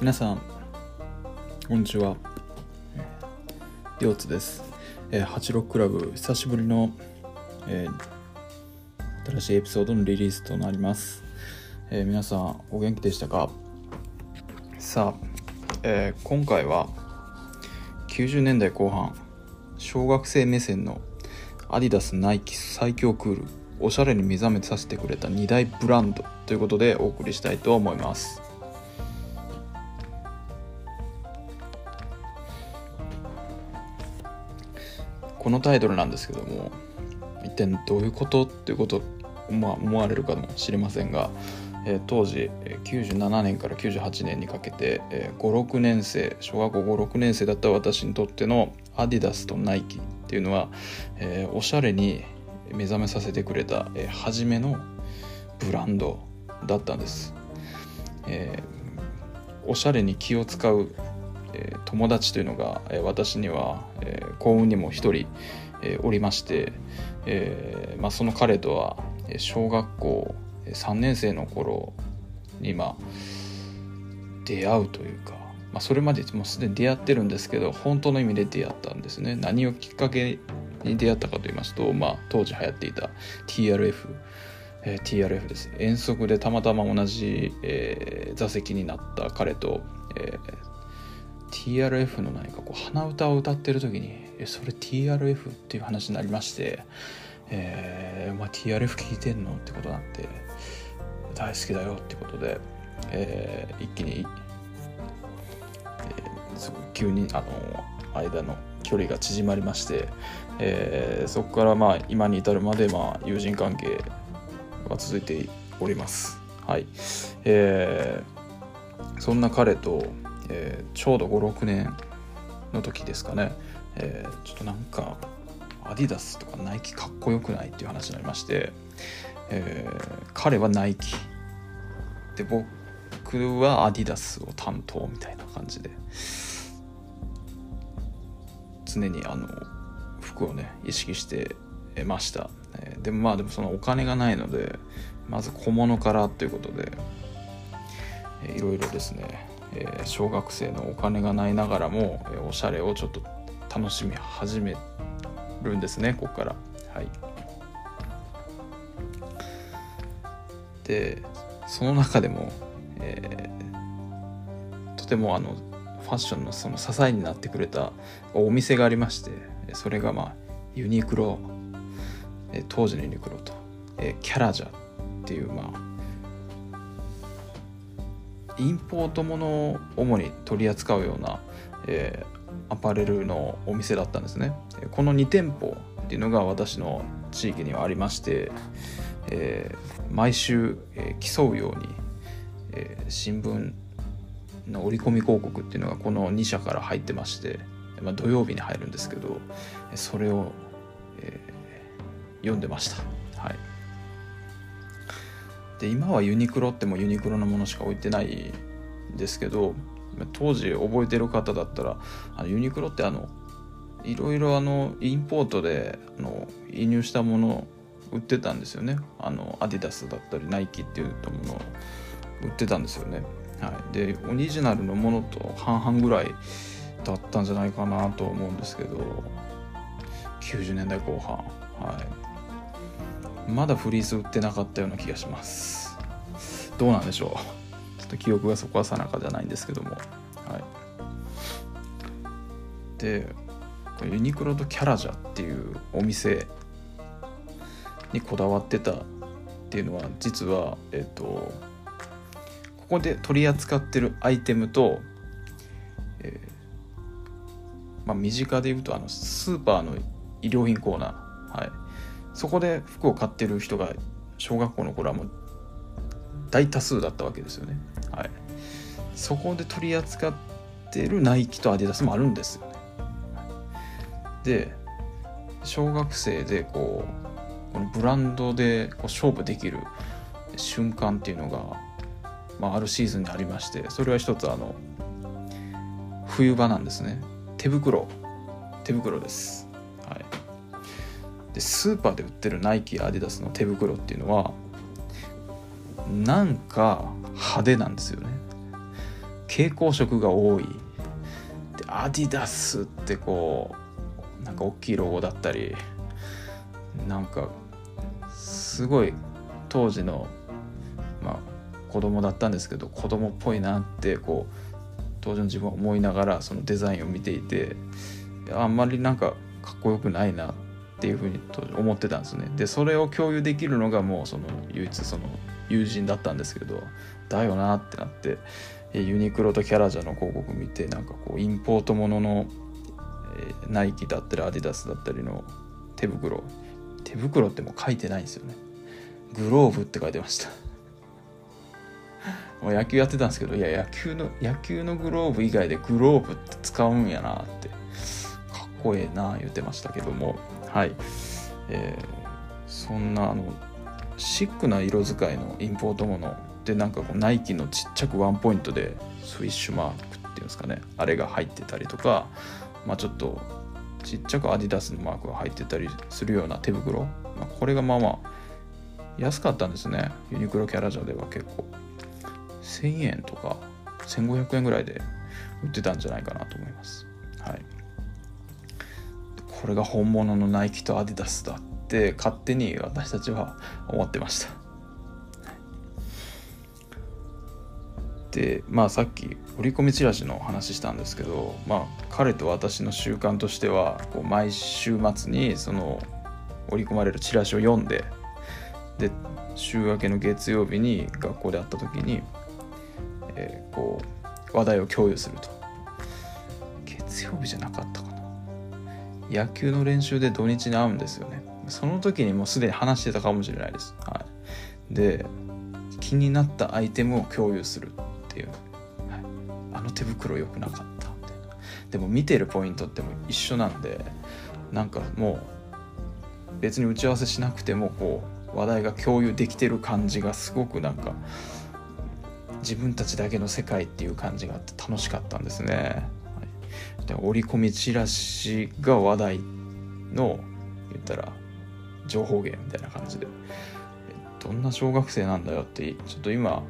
皆さんこんにちは。りょうつです、えー、86クラブ久しぶりの、えー新しいエピソードのリリースとなります、えー皆さんお元気でしたか？さあ、えー今回は90年代後半小学生目線のアディダスナイキ最強クールおしゃれに目覚めさせてくれた2大ブランドということでお送りしたいと思います。このタイトルなんですけども一体どういうことっていうことまあ思われるかもしれませんが、えー当時97年から98年にかけて、えー56年生小学校56年生だった私にとってのアディダスとナイキっていうのは、えーおしゃれに目覚めさせてくれた、えー初めのブランドだったんです、えーおしゃれに気を使う、えー友達というのが、えー私には、えー幸運にも一人、えーおりまして、えーまあ、その彼とは小学校3年生の頃にまあ出会うというか、まあ、それまでもうすでに出会ってるんですけど本当の意味で出会ったんですね。何をきっかけに出会ったかと言いますと、まあ、当時流行っていた TRF、えー TRF です。遠足でたまたま同じ、えー座席になった彼と、えー TRF の何かこう鼻歌を歌ってる時に「えそれ TRF?」っていう話になりまして「えーまあ、TRF 聞いてんの?」ってことになって「大好きだよ」ってことで、えー一気に、えーすごい急にあの間の距離が縮まりまして、えーそこからまあ今に至るまでまあ友人関係が続いております。はいえーそんな彼と、えーちょうど56年の時ですかね、えーちょっとなんかアディダスとかナイキかっこよくないっていう話になりまして、えー彼はナイキで僕はアディダスを担当みたいな感じで。常にあの服をね意識してました、えーでもまあでもそのお金がないのでまず小物からということでえーいろいろですね、えー小学生のお金がないながらも、えーおしゃれをちょっと楽しみ始めるんですねここから。はい。でその中でも、えーとてもあのファッションのその支えになってくれたお店がありましてそれがまあユニクロ、えー当時のユニクロと、えーキャラジャっていうまあインポートものを主に取り扱うような、えーアパレルのお店だったんですね。この2店舗っていうのが私の地域にはありまして、えー毎週、えー競うように、え新聞の折り込み広告っていうのがこの2社から入ってまして、まあ、土曜日に入るんですけどそれを、え読んでました。はい。で今はユニクロってもユニクロのものしか置いてないんですけど当時覚えてる方だったらあのユニクロってあのいろいろあのインポートであの輸入したもの売ってたんですよね。あのアディダスだったりナイキっていうものを売ってたんですよね、はい、でオリジナルのものと半々ぐらいだったんじゃないかなと思うんですけど90年代後半。はい。まだフリース売ってなかったような気がします。どうなんでしょう。ちょっと記憶がそこは定かじゃないんですけども。はい。でユニクロとキャラジャっていうお店にこだわってたっていうのは実はえっとここで取り扱ってるアイテムと、えーまあ、身近で言うとあのスーパーの衣料品コーナー、はい、そこで服を買ってる人が小学校の頃はもう大多数だったわけですよね。はい、そこで取り扱ってるナイキとアディダスもあるんですよね。で小学生でこうこのブランドでこう勝負できる瞬間っていうのが、まあ、あるシーズンにありましてそれは一つあの冬場なんですね手袋手袋です、でスーパーで売ってるナイキアディダスの手袋っていうのはなんか派手なんですよね。蛍光色が多い。でアディダスってこうなんか大きいロゴだったりなんかすごい当時のまあ子供だったんですけど子供っぽいなってこう当時の自分は思いながらそのデザインを見ていてあんまりなんかかっこよくないなってていうふうに思ってたんですね。でそれを共有できるのがもうその唯一その友人だったんですけどだよなってなってユニクロとキャラジャの広告見てなんかこうインポートもののえナイキだったりアディダスだったりの手袋手袋ってもう書いてないんですよね。グローブって書いてました。もう野球やってたんですけどいや野球の野球のグローブ以外でグローブって使うんやなって。こえな言ってましたけども。はい、えー、そんなあのシックな色使いのインポートものでなんかこうナイキのちっちゃくワンポイントでスイッシュマークっていうんですかね。あれが入ってたりとかまあちょっとちっちゃくアディダスのマークが入ってたりするような手袋、まあ、これがまあまあ安かったんですね。ユニクロキャラジャでは結構。1000円とか1500円ぐらいで売ってたんじゃないかなと思います。はい、これが本物のナイキとアディダスだって勝手に私たちは思ってました。でまあさっき折り込みチラシの話したんですけどまあ彼と私の習慣としてはこう毎週末にその折り込まれるチラシを読んでで週明けの月曜日に学校で会った時にえー、こう話題を共有すると月曜日じゃなかったかな野球の練習で土日に会うんですよね。その時にもうすでに話してたかもしれないです、はい、で気になったアイテムを共有するっていう、はい、あの手袋良くなかったみたいな。でも見てるポイントっても一緒なんでなんかもう別に打ち合わせしなくてもこう話題が共有できてる感じがすごくなんか自分たちだけの世界っていう感じがあって楽しかったんですね。折り込みチラシが話題の言ったら情報源みたいな感じでどんな小学生なんだよってちょっと今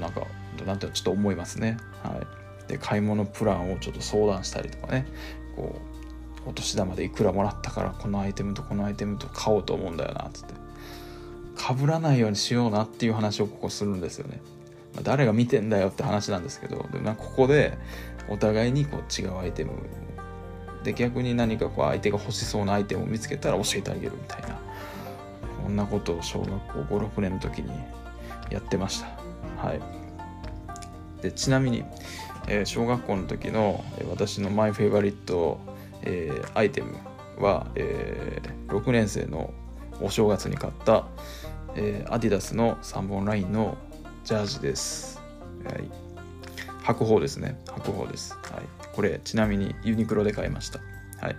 なんかなんてちょっと思いますね。はい、で買い物プランをちょっと相談したりとかねこうお年玉でいくらもらったからこのアイテムとこのアイテムと買おうと思うんだよなっつってかぶらないようにしようなっていう話をここするんですよね。まあ、誰が見てんだよって話なんですけどでもここでお互いにこう違うアイテム。で逆に何かこう相手が欲しそうなアイテムを見つけたら教えてあげるみたいな。こんなことを小学校56年の時にやってました。はい。でちなみに、えー、小学校の時の私のマイフェイバリット、えー、アイテムは、えー、6年生のお正月に買った、えー、アディダスの3本ラインのジャージです。はい。白鵬ですね。白鵬です。はい。これ、ちなみにユニクロで買いました。はい。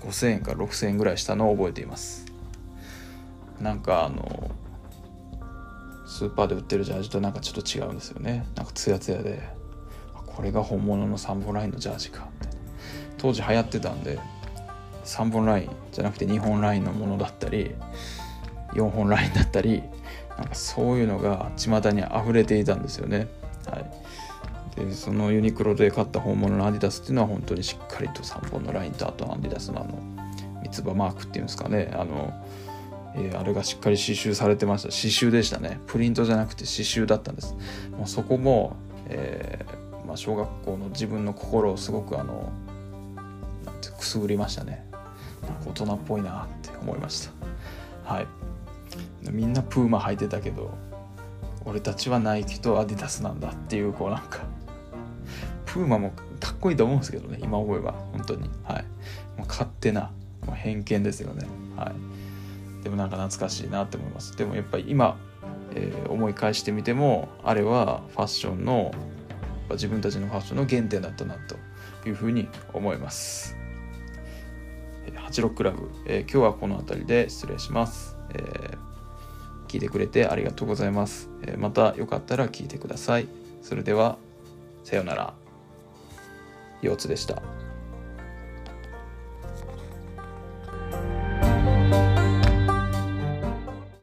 5000円か6000円ぐらいしたのを覚えています。なんかあの、スーパーで売ってるジャージとなんかちょっと違うんですよね。なんかツヤツヤで、これが本物の3本ラインのジャージか。当時流行ってたんで、3本ラインじゃなくて2本ラインのものだったり、4本ラインだったり、なんかそういうのが巷に溢れていたんですよね。はい、でそのユニクロで買った本物のアディダスっていうのは本当にしっかりと3本のラインとあとアディダスのあの三つ葉マークっていうんですかね。あの、えー、あれがしっかり刺繍されてました。刺繍でしたね。プリントじゃなくて刺繍だったんです。もうそこも、えー、まあ、小学校の自分の心をすごくあのくすぐりましたね。大人っぽいなって思いました。はい。みんなプーマ履いてたけど俺たちはナイキとアディダスなんだっていうこうなんかプーマもかっこいいと思うんですけどね今思えば本当に。はい。もう勝手なもう偏見ですよね。はい。でもなんか懐かしいなって思います。でもやっぱり今、えー、思い返してみてもあれはファッションの自分たちのファッションの原点だったなというふうに思います。86クラブ、えー、今日はこの辺りで失礼します、えー聞いてくれてありがとうございます。えまたよかったら聞いてください。それでは、さようなら。腰つでした。